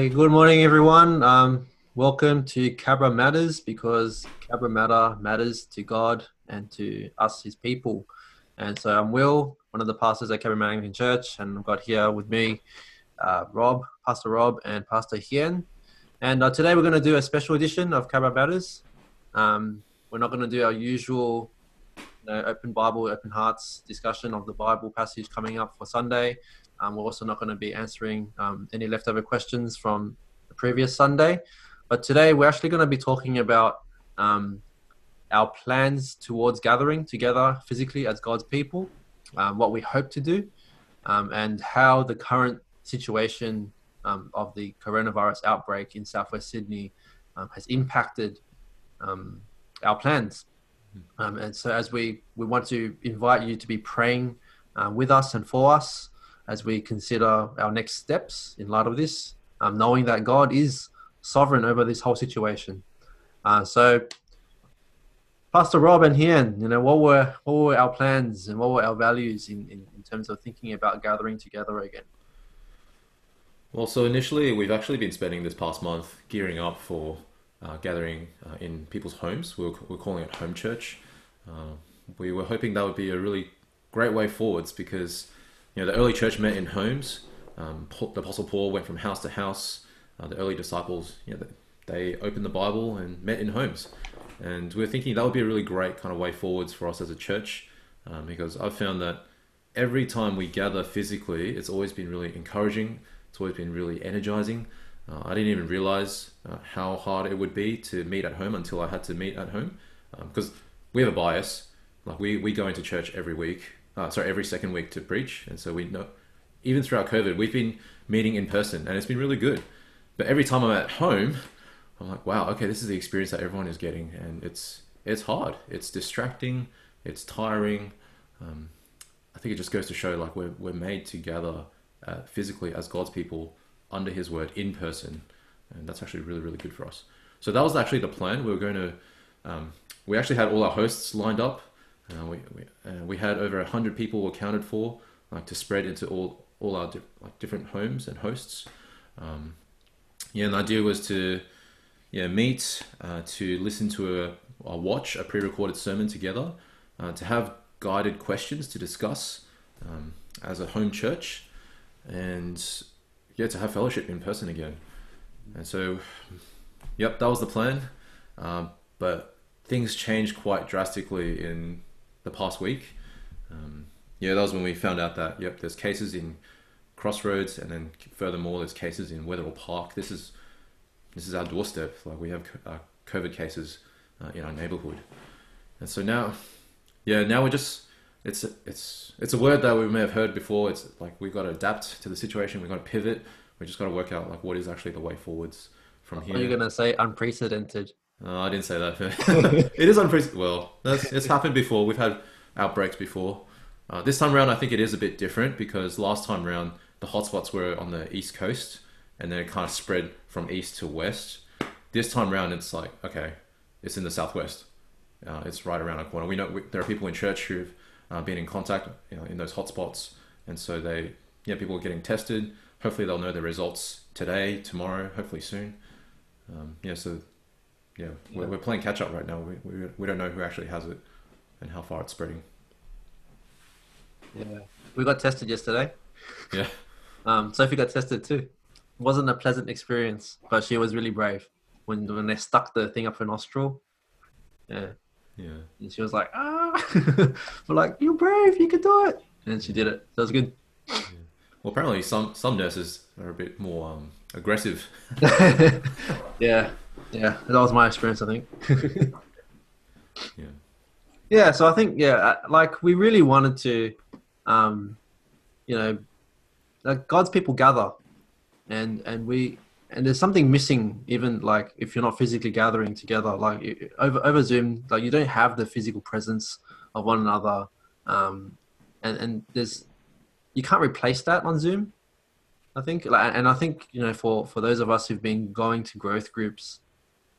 Hey, good morning, everyone. Um, welcome to Cabra Matters because Cabra Matter matters to God and to us, His people. And so I'm Will, one of the pastors at Cabra Anglican Church, and I've got here with me uh, Rob, Pastor Rob, and Pastor Hien. And uh, today we're going to do a special edition of Cabra Matters. Um, we're not going to do our usual you know, open Bible, open hearts discussion of the Bible passage coming up for Sunday. Um, we're also not going to be answering um, any leftover questions from the previous Sunday. But today we're actually going to be talking about um, our plans towards gathering together physically as God's people, um, what we hope to do, um, and how the current situation um, of the coronavirus outbreak in Southwest Sydney has impacted our plans. Um, and so, as we, we want to invite you to be praying uh, with us and for us as we consider our next steps in light of this, um, knowing that God is sovereign over this whole situation. Uh, so, Pastor Rob and Hien, you know, what were what were our plans and what were our values in, in, in terms of thinking about gathering together again? Well, so initially, we've actually been spending this past month gearing up for uh, gathering uh, in people's homes. We are we're, calling it home church. Uh, we were hoping that would be a really great way forwards because you know the early church met in homes. Um, the Apostle Paul went from house to house. Uh, the early disciples, you know, they opened the Bible and met in homes. And we're thinking that would be a really great kind of way forwards for us as a church um, because I've found that every time we gather physically, it's always been really encouraging. It's always been really energizing. Uh, I didn't even realize uh, how hard it would be to meet at home until I had to meet at home because um, we have a bias. Like we, we go into church every week, uh, sorry, every second week to preach, and so we know even throughout COVID, we've been meeting in person, and it's been really good. But every time I'm at home, I'm like, wow, okay, this is the experience that everyone is getting, and it's it's hard, it's distracting, it's tiring. Um, I think it just goes to show like we're we're made to gather uh, physically as God's people under His Word in person, and that's actually really really good for us. So that was actually the plan. We were going to, um, we actually had all our hosts lined up. Uh, we we, uh, we had over hundred people accounted for, like to spread into all all our di- like different homes and hosts. Um, yeah, and the idea was to yeah meet uh, to listen to a, a watch a pre-recorded sermon together, uh, to have guided questions to discuss um, as a home church, and yeah, to have fellowship in person again. And so, yep, that was the plan. Um, but things changed quite drastically in the past week. Um, yeah, that was when we found out that yep, there's cases in Crossroads, and then furthermore, there's cases in Wetherill Park. This is this is our doorstep. Like we have uh, COVID cases uh, in our neighborhood, and so now, yeah, now we're just it's it's it's a word that we may have heard before. It's like we've got to adapt to the situation. We've got to pivot. We just got to work out like what is actually the way forwards from here. Are you gonna say unprecedented? Uh, I didn't say that. it is unprecedented. Well, that's, it's happened before. We've had outbreaks before. Uh, this time around, I think it is a bit different because last time around the hotspots were on the east coast, and then it kind of spread from east to west. This time around, it's like okay, it's in the southwest. Uh, it's right around the corner. We know we, there are people in church who've uh, been in contact you know, in those hotspots, and so they, yeah, people are getting tested. Hopefully, they'll know the results today, tomorrow, hopefully soon. Um, yeah, so yeah, we're, we're playing catch up right now. We, we, we don't know who actually has it and how far it's spreading. Yeah, we got tested yesterday. Yeah. Um, Sophie got tested too. It wasn't a pleasant experience, but she was really brave when when they stuck the thing up her nostril. Yeah. Yeah. And she was like, ah, we're like, you're brave, you can do it. And she did it. That was good. Yeah. Well, apparently some some nurses are a bit more um, aggressive. yeah, yeah, that was my experience. I think. yeah. Yeah. So I think yeah, uh, like we really wanted to, um, you know, like God's people gather, and and we and there's something missing even like if you're not physically gathering together like over over zoom like you don't have the physical presence of one another um and and there's you can't replace that on zoom i think like and i think you know for for those of us who've been going to growth groups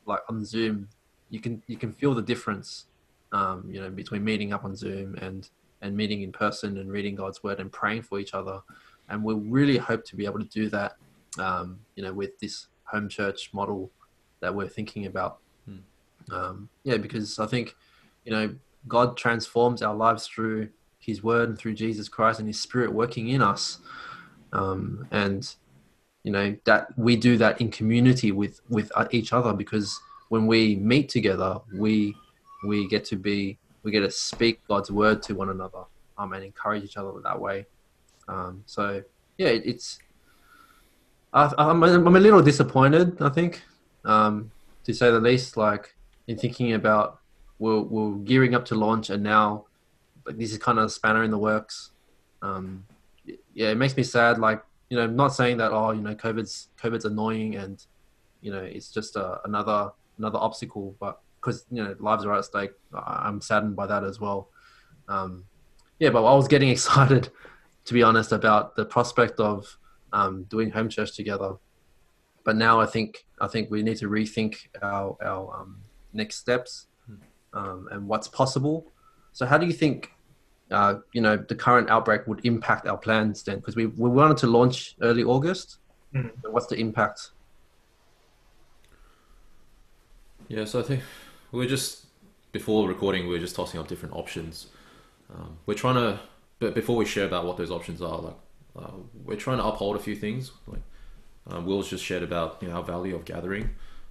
like on zoom you can you can feel the difference um you know between meeting up on zoom and and meeting in person and reading god's word and praying for each other and we really hope to be able to do that um, you know, with this home church model that we're thinking about. Hmm. Um, yeah, because I think, you know, God transforms our lives through His Word and through Jesus Christ and His Spirit working in us, um, and you know that we do that in community with with uh, each other because when we meet together, we we get to be we get to speak God's word to one another um, and encourage each other that way. Um, so yeah, it, it's I, I'm, I'm a little disappointed. I think um, to say the least. Like in thinking about we're, we're gearing up to launch and now but this is kind of a spanner in the works. Um, yeah, it makes me sad. Like you know, not saying that oh, you know, COVID's COVID's annoying and you know it's just a, another another obstacle, but because you know lives are at stake, I'm saddened by that as well. Um, yeah, but I was getting excited, to be honest, about the prospect of um, doing home church together. But now I think I think we need to rethink our our um, next steps um, and what's possible. So, how do you think? Uh, you know, the current outbreak would impact our plans then, because we we wanted to launch early August. Mhm. What's the impact? Yeah, so I think we're just before recording, we are just tossing up different options. Um, we're trying to, but before we share about what those options are, like uh, we're trying to uphold a few things. Like uh, Will's just shared about you know our value of gathering.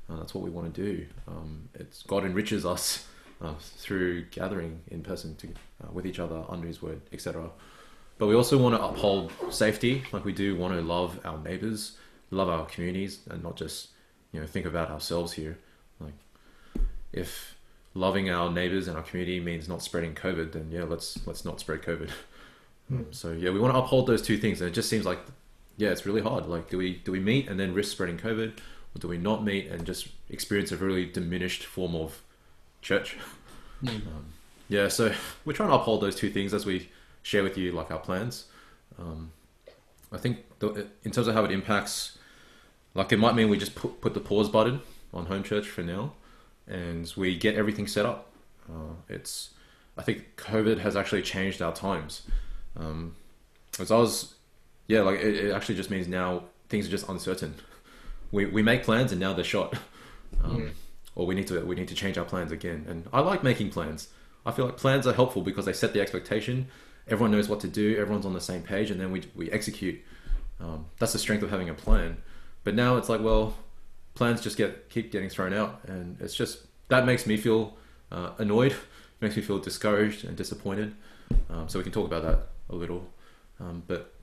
Uh, that's what we want to do. Um, it's God enriches us uh, through gathering in person to, uh, with each other under His Word, etc. But we also want to uphold safety. Like we do want to love our neighbors, love our communities, and not just you know think about ourselves here. Like if loving our neighbors and our community means not spreading COVID, then yeah, let's let's not spread COVID. Um, so yeah, we want to uphold those two things, and it just seems like yeah, it's really hard. Like, do we do we meet and then risk spreading COVID, or do we not meet and just experience a really diminished form of church? Um, yeah, so we're trying to uphold those two things as we share with you like our plans. Um, I think the, in terms of how it impacts, like it might mean we just put put the pause button on home church for now, and we get everything set up. Uh, it's I think COVID has actually changed our times. Um, as I was, yeah, like it, it actually just means now things are just uncertain. We we make plans and now they're shot. Um, Yeah. Or we need to we need to change our plans again. And I like making plans. I feel like plans are helpful because they set the expectation. Everyone knows what to do. Everyone's on the same page, and then we we execute. Um, that's the strength of having a plan. But now it's like, well, plans just get keep getting thrown out, and it's just that makes me feel uh, annoyed, makes me feel discouraged and disappointed. Um, so we can talk about that a little. Um, but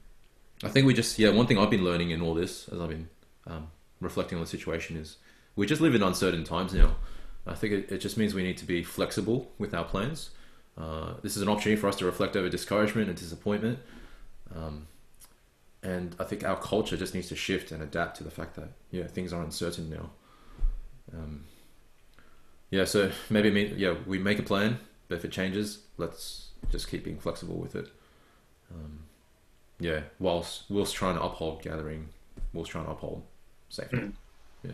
I think we just yeah, one thing I've been learning in all this as I've been um, reflecting on the situation is we just live in uncertain times now. I think it, it just means we need to be flexible with our plans. Uh, this is an opportunity for us to reflect over discouragement and disappointment. Um, and I think our culture just needs to shift and adapt to the fact that yeah things are uncertain now. Um, yeah, so maybe yeah we make a plan, but if it changes, let's just keep being flexible with it. Um, yeah, whilst whilst trying to uphold gathering, whilst trying to uphold safety. Mm. Yeah.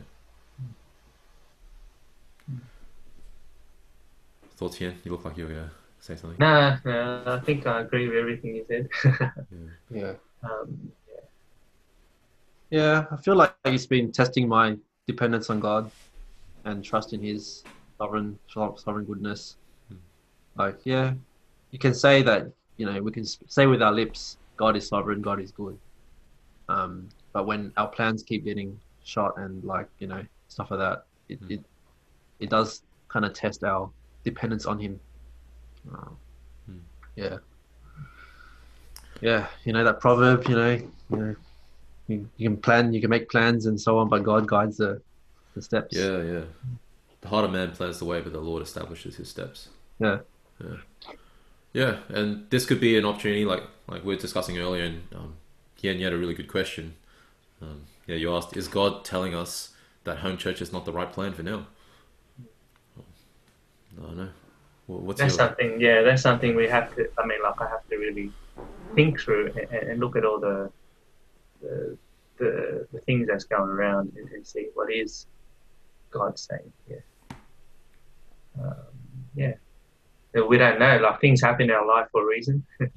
Thoughts, Hien? You look like you're gonna say something. Nah, nah, I think I agree with everything you said. Yeah. um, Yeah, I feel like he's been testing my dependence on God and trust in His sovereign sovereign goodness. Hmm. Like, yeah, you can say that you know we can say with our lips, God is sovereign, God is good. Um, but when our plans keep getting shot and like you know stuff like that, it Hmm. it, it does kind of test our dependence on Him. Uh, Hmm. Yeah. Yeah, you know that proverb. You know, you know, you, you can plan, you can make plans and so on, but God guides the, the steps. Yeah, yeah. The heart of man plans the way, but the Lord establishes his steps. Yeah. Yeah. Yeah, and this could be an opportunity, like like we were discussing earlier, and um, Hien, you had a really good question. Um, yeah, you asked, is God telling us that home church is not the right plan for now? I don't know. What's that's your... something. Yeah, that's something we have to. I mean, like I have to really think through and, and look at all the the, the the things that's going around and, and see what is God saying. Yeah. Um, yeah. Yeah, We don't know. Like things happen in our life for a reason.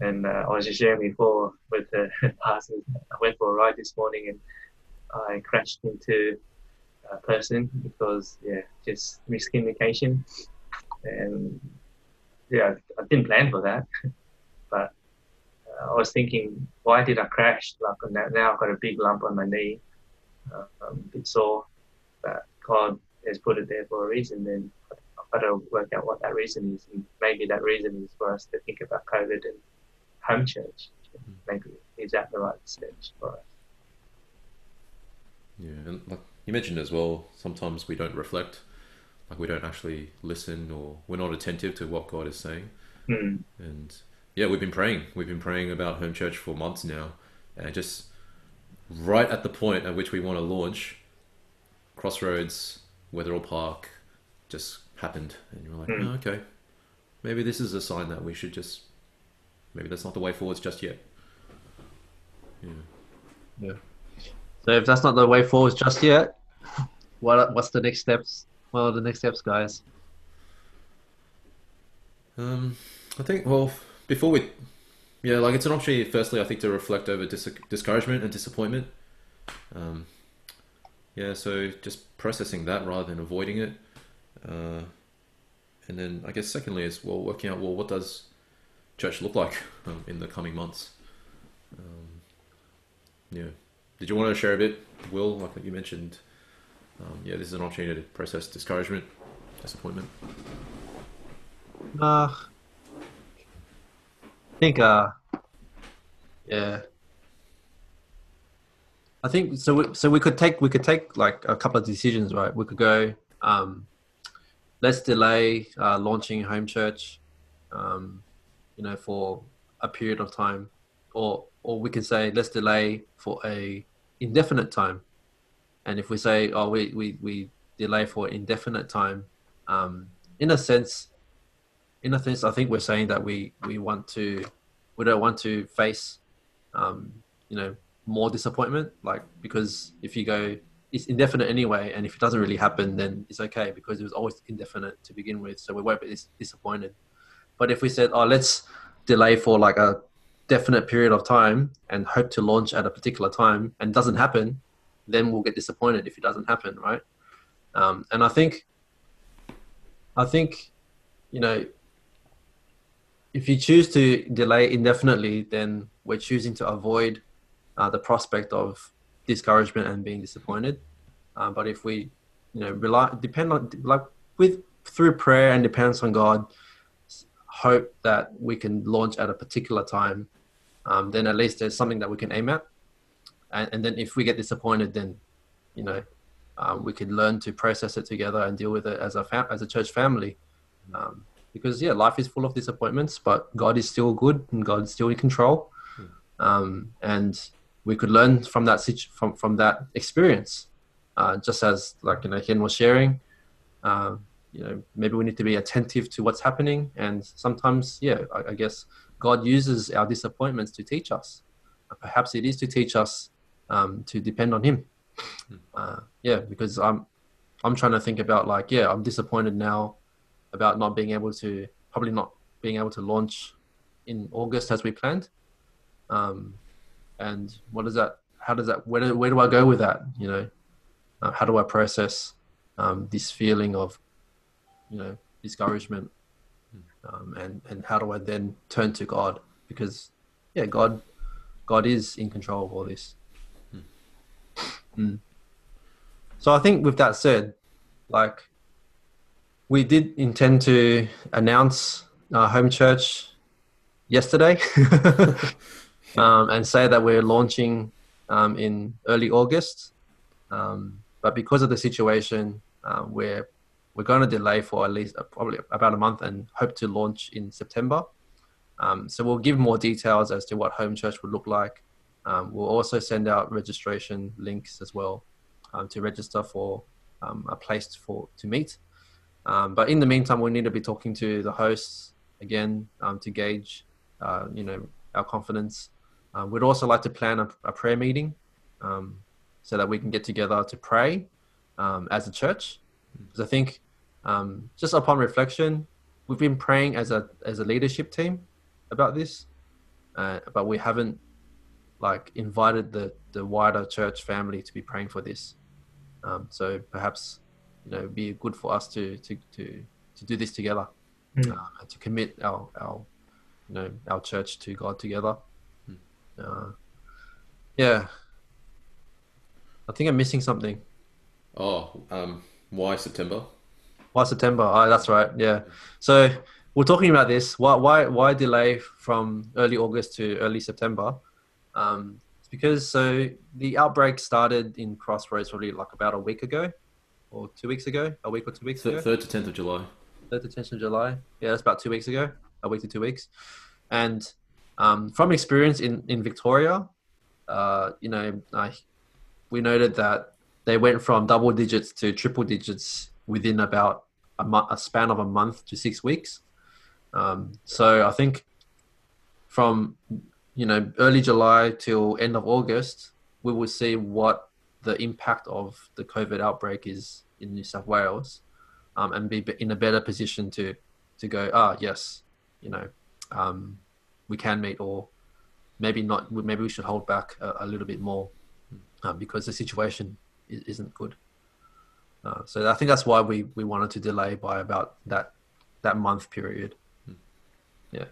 And uh, I was just sharing before with the pastors. I went for a ride this morning and I crashed into a person because yeah, just miscommunication. And yeah, I didn't plan for that, but uh, I was thinking, why did I crash? Like now, now I've got a big lump on my knee, uh, um, a bit sore, but God has put it there for a reason. Then I've got to work out what that reason is, and maybe that reason is for us to think about COVID and home church. Maybe is that the right stage for us? Yeah, and like you mentioned as well, sometimes we don't reflect, like we don't actually listen or we're not attentive to what God is saying. Mm. And yeah, we've been praying. We've been praying about home church for months now, and just right at the point at which we want to launch, Crossroads, Wetherill Park, just happened, and you're like, Mm. oh, okay, maybe this is a sign that we should just, maybe that's not the way forwards just yet. Yeah. So if that's not the way forwards just yet, what what's the next steps? What are the next steps, guys? Um, I think, well, before we, yeah, like it's an opportunity, firstly, I think, to reflect over dis- discouragement and disappointment. Um, yeah, so just processing that rather than avoiding it. Uh, and then I guess, secondly, is, well, working out, well, what does church look like um, in the coming months? Um, yeah. Did you want to share a bit, Will, like you mentioned? Um, yeah, this is an opportunity to process discouragement, disappointment. Uh, I think, uh, yeah. I think so. We, so we could take we could take like a couple of decisions, right? We could go, um, let's delay uh, launching home church, um, you know, for a period of time, or or we can say let's delay for a indefinite time. And if we say, oh, we we, we delay for indefinite time, um, in a sense, in a sense, I think we're saying that we we want to, we don't want to face, um, you know, more disappointment. Like because if you go, it's indefinite anyway, and if it doesn't really happen, then it's okay because it was always indefinite to begin with, so we won't be dis- disappointed. But if we said, oh, let's delay for like a definite period of time and hope to launch at a particular time, and doesn't happen, then we'll get disappointed if it doesn't happen, right? Um, and I think, I think, you know, if you choose to delay indefinitely, then we're choosing to avoid uh, the prospect of discouragement and being disappointed. Uh, but if we, you know, rely depend on like with through prayer and dependence on God, hope that we can launch at a particular time, um, then at least there's something that we can aim at. And, and then if we get disappointed, then, you know, um, we can learn to process it together and deal with it as a fam- as a church family. Um, because yeah, life is full of disappointments, but God is still good and God is still in control. Um, and we could learn from that situ- from from that experience. Uh, just as like you know, Ken was sharing, um, you know, maybe we need to be attentive to what's happening, and sometimes, yeah, I, I guess God uses our disappointments to teach us. Uh, Perhaps it is to teach us um, to depend on Him. Uh, yeah, because I'm I'm trying to think about like, yeah, I'm disappointed now about not being able to probably not being able to launch in August as we planned. Um, and what does that? How does that? Where do, where do I go with that? You know, uh, how do I process um, this feeling of, you know, discouragement, um, and and how do I then turn to God? Because, yeah, God, God is in control of all this. Mm. So I think with that said, like we did intend to announce our home church yesterday um, and say that we're launching um, in early August. Um, but because of the situation, uh, we're we're going to delay for at least uh, probably about a month and hope to launch in September. Um, so we'll give more details as to what home church would look like. Um, we'll also send out registration links as well um, to register for um, a place for to meet. Um, but in the meantime, we need to be talking to the hosts again um, to gauge, uh, you know, our confidence. Uh, we'd also like to plan a, a prayer meeting so that we can get together to pray as a church. Because I think, just upon reflection, we've been praying as a as a leadership team about this, uh, but we haven't like invited the the wider church family to be praying for this. Um, so perhaps you know it'd be good for us to to to to do this together, Mm. uh, to commit our our you know our church to God together. Mm. Uh, yeah, I think I'm missing something. Oh, um, why September? Why September? Oh, that's right. Yeah. So we're talking about this. Why why why delay from early August to early September? Um, it's because so the outbreak started in Crossroads probably like about a week ago, or two weeks ago, a week or two weeks ago. Third to tenth of July. third to 10th of July. Yeah, that's about two weeks ago, a week to two weeks. And um, from experience in, in Victoria, uh, you know, I, we noted that they went from double digits to triple digits within about a, a span of a month to six weeks. Um, so I think from, you know, early July till end of August, we will see what the impact of the COVID outbreak is in New South Wales um, and be in a better position to to go ah yes you know um, we can meet or maybe not maybe we should hold back a, a little bit more um, because the situation is, isn't good. Uh, so I think that's why we we wanted to delay by about that that month period. Yeah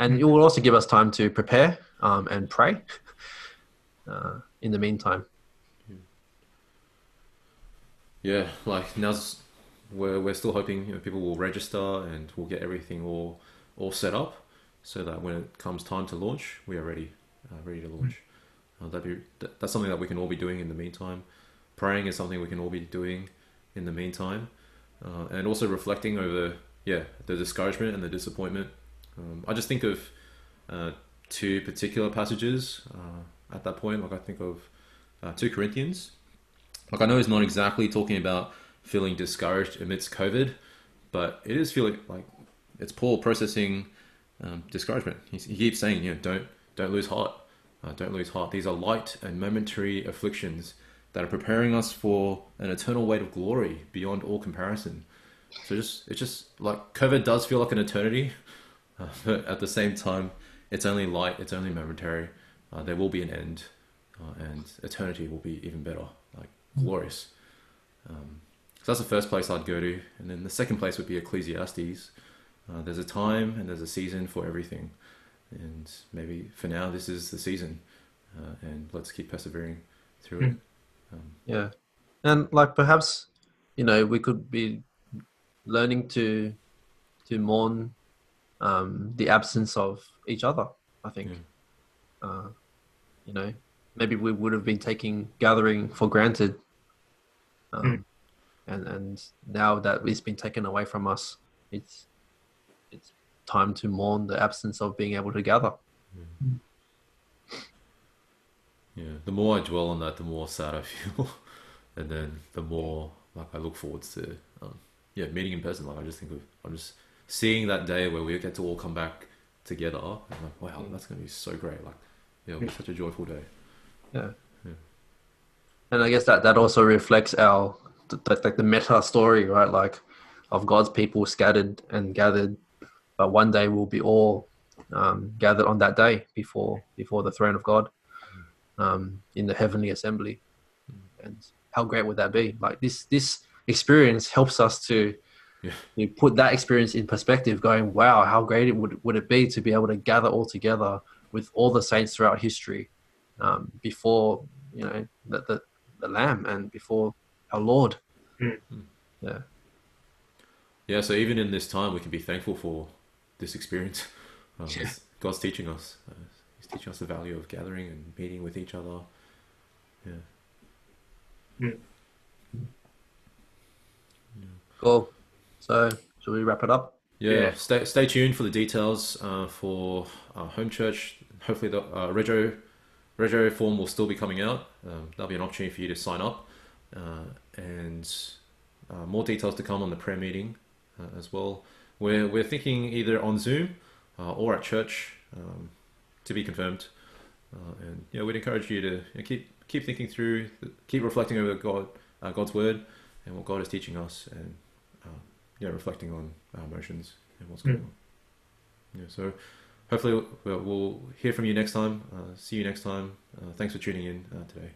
and it will also give us time to prepare um, and pray uh, in the meantime Yeah, like now's we're we're still hoping you know, people will register and we'll get everything all all set up so that when it comes time to launch, we are ready, uh, ready to launch. Uh, that'd be that's something that we can all be doing in the meantime. Praying is something we can all be doing in the meantime, uh, and also reflecting over yeah the discouragement and the disappointment. Um, I just think of uh, two particular passages uh, at that point. Like I think of uh, two Corinthians. Like I know he's not exactly talking about feeling discouraged amidst COVID, but it is feeling like it's Paul processing um, discouragement. He, he keeps saying, you know, don't don't lose heart, uh, don't lose heart. These are light and momentary afflictions that are preparing us for an eternal weight of glory beyond all comparison. So just it's just like COVID does feel like an eternity, uh, but at the same time, it's only light, it's only momentary. Uh, there will be an end, uh, and eternity will be even better, like glorious. Um, so that's the first place I'd go to, and then the second place would be Ecclesiastes. Uh, there's a time and there's a season for everything, and maybe for now this is the season, uh, and let's keep persevering through it. Um, Yeah, and like perhaps you know we could be learning to to mourn um, the absence of each other. I think, uh, you know, maybe we would have been taking gathering for granted, um, and and now that it's been taken away from us, it's it's time to mourn the absence of being able to gather. yeah, the more I dwell on that, the more sad I feel, and then the more like I look forward to um, yeah meeting in person. Like I just think of I'm just seeing that day where we get to all come back together. I'm like, wow, that's gonna be so great. Like, yeah, it'll be such a joyful day. Yeah. Yeah. And I guess that that also reflects our like the meta story, right? Like of God's people scattered and gathered, but one day we'll be all um, gathered on that day before before the throne of God um, in the heavenly assembly. And how great would that be? Like this this experience helps us to Yeah. to put that experience in perspective. Going, wow, how great it would would it be to be able to gather all together with all the saints throughout history um, before you know the, the the Lamb and before our Lord. Mm. Yeah, Yeah, so even in this time, we can be thankful for this experience. Um, Yeah. God's teaching us. Uh, he's teaching us the value of gathering and meeting with each other. Yeah. cool. So, should we wrap it up? Yeah, Yeah. Stay, stay tuned for the details uh, for uh, home church. Hopefully, the uh, Rego, Rego form will still be coming out. Um, that'll be an opportunity for you to sign up. Uh, and uh, more details to come on the prayer meeting uh, as well. We're, we're thinking either on Zoom uh, or at church um, to be confirmed. Uh, and yeah, we'd encourage you to you know, keep keep thinking through, keep reflecting over God, uh, God's word, and what God is teaching us, and yeah, reflecting on our emotions and what's going mm. on. Yeah, so hopefully we'll, we'll, hear from you next time. Uh, see you next time. Uh, thanks for tuning in uh, today.